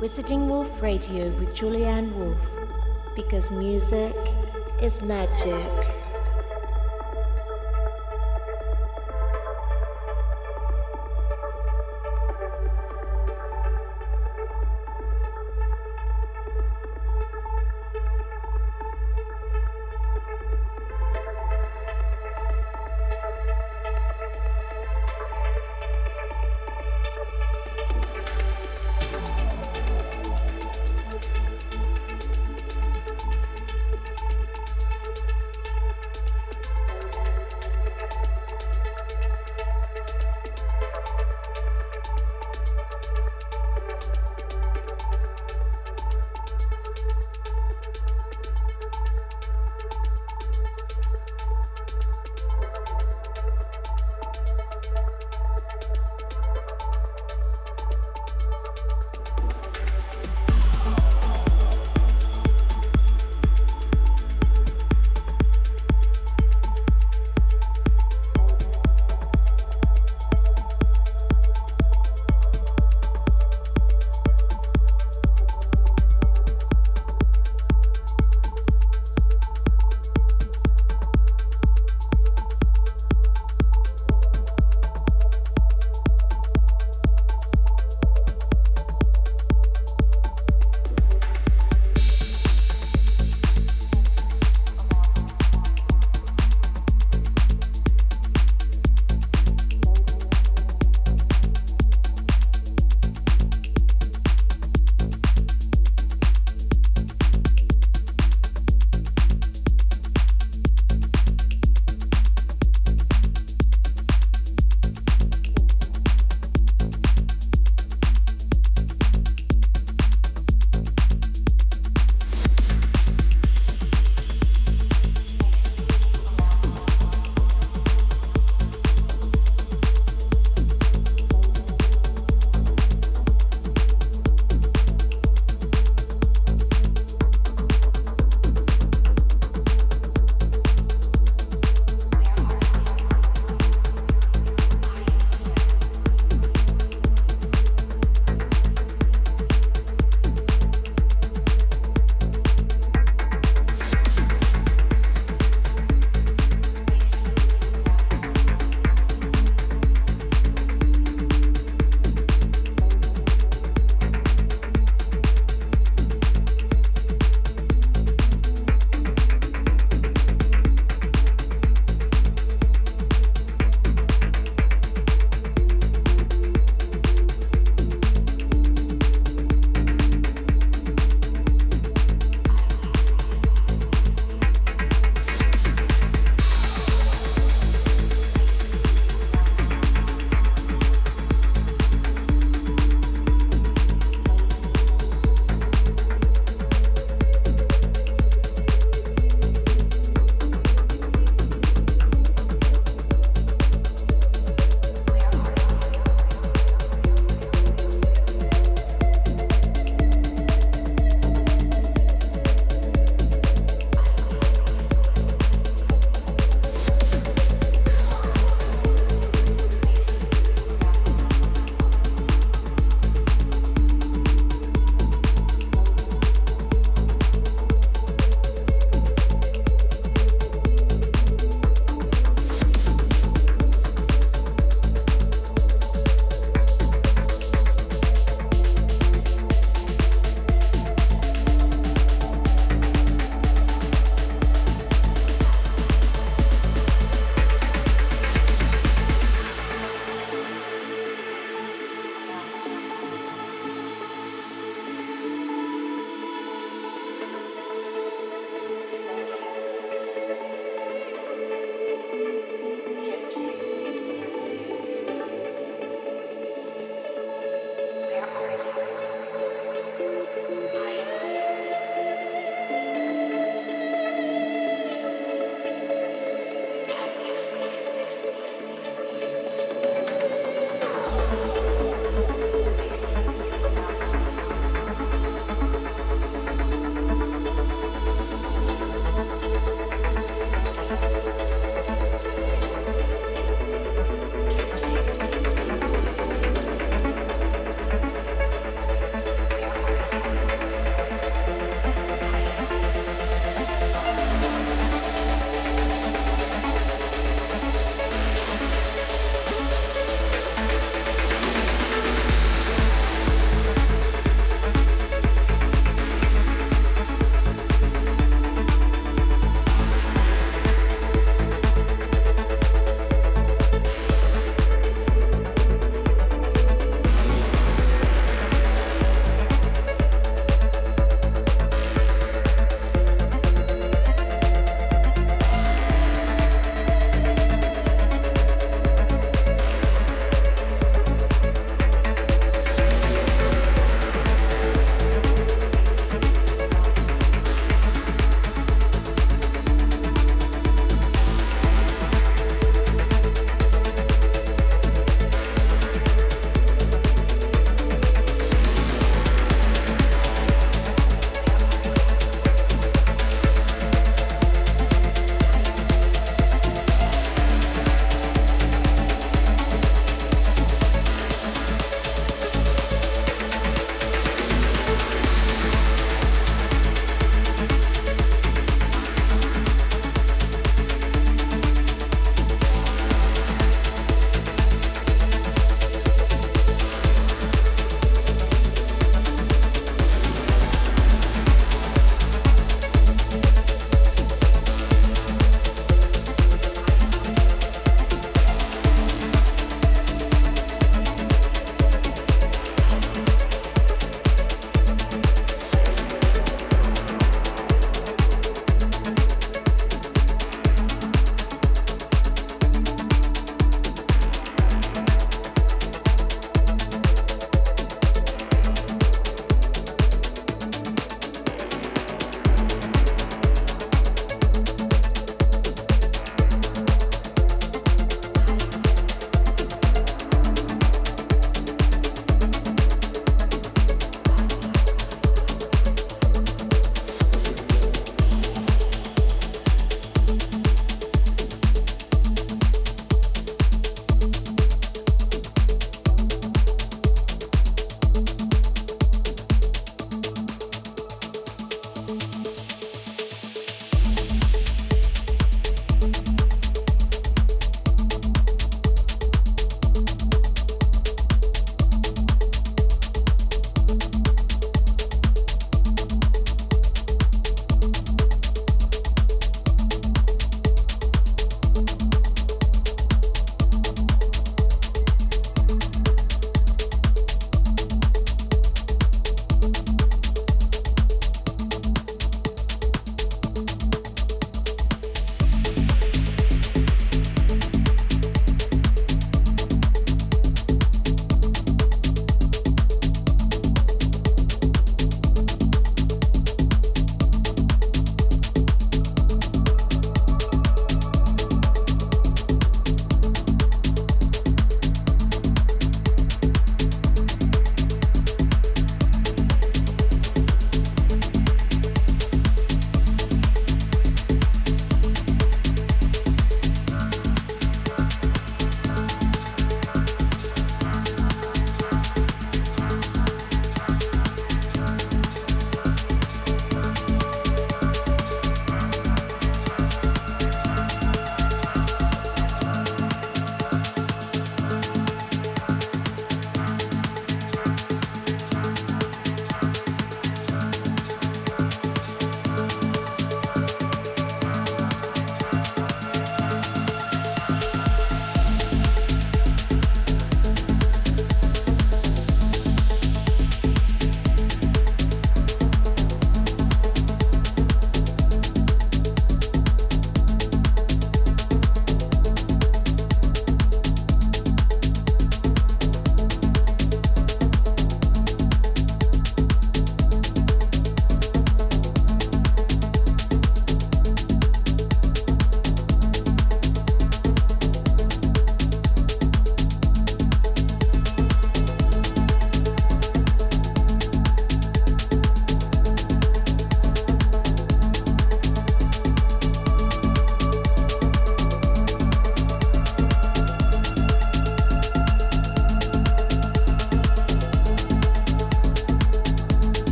Visiting Wolf Radio with Julianne Wolf because music is magic.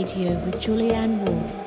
Radio with Julianne Wolf.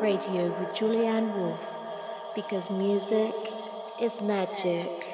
Radio with Julianne Wolf because music is magic.